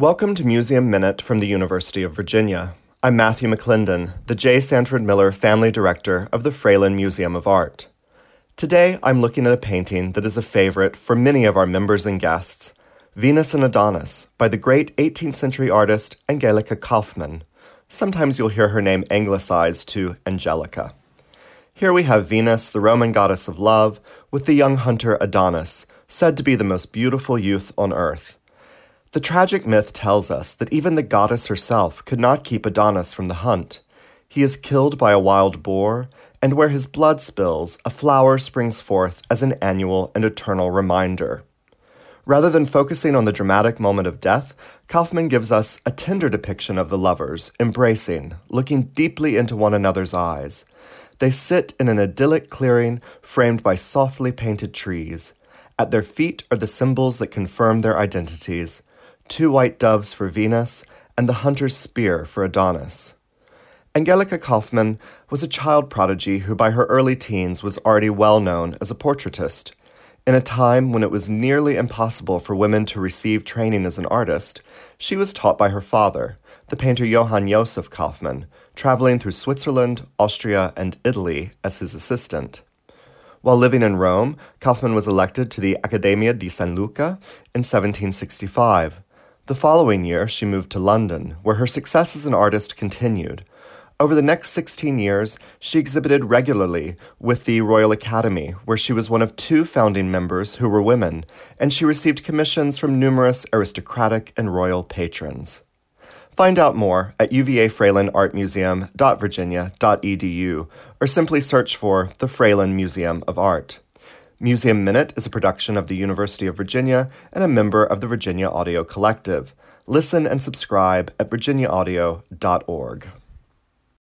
Welcome to Museum Minute from the University of Virginia. I'm Matthew McClendon, the J. Sanford Miller Family Director of the Fralin Museum of Art. Today, I'm looking at a painting that is a favorite for many of our members and guests Venus and Adonis by the great 18th century artist Angelica Kauffmann. Sometimes you'll hear her name anglicized to Angelica. Here we have Venus, the Roman goddess of love, with the young hunter Adonis, said to be the most beautiful youth on earth. The tragic myth tells us that even the goddess herself could not keep Adonis from the hunt. He is killed by a wild boar, and where his blood spills, a flower springs forth as an annual and eternal reminder. Rather than focusing on the dramatic moment of death, Kauffmann gives us a tender depiction of the lovers, embracing, looking deeply into one another's eyes. They sit in an idyllic clearing framed by softly painted trees. At their feet are the symbols that confirm their identities two white doves for Venus, and the hunter's spear for Adonis. Angelica Kauffmann was a child prodigy who, by her early teens, was already well known as a portraitist. In a time when it was nearly impossible for women to receive training as an artist, she was taught by her father, the painter Johann Joseph Kauffmann, traveling through Switzerland, Austria, and Italy as his assistant. While living in Rome, Kauffmann was elected to the Accademia di San Luca in 1765. The following year, she moved to London, where her success as an artist continued. Over the next 16 years, she exhibited regularly with the Royal Academy, where she was one of two founding members who were women, and she received commissions from numerous aristocratic and royal patrons. Find out more at uvafralinartmuseum.virginia.edu or simply search for the Fralin Museum of Art. Museum Minute is a production of the University of Virginia and a member of the Virginia Audio Collective. Listen and subscribe at virginiaaudio.org.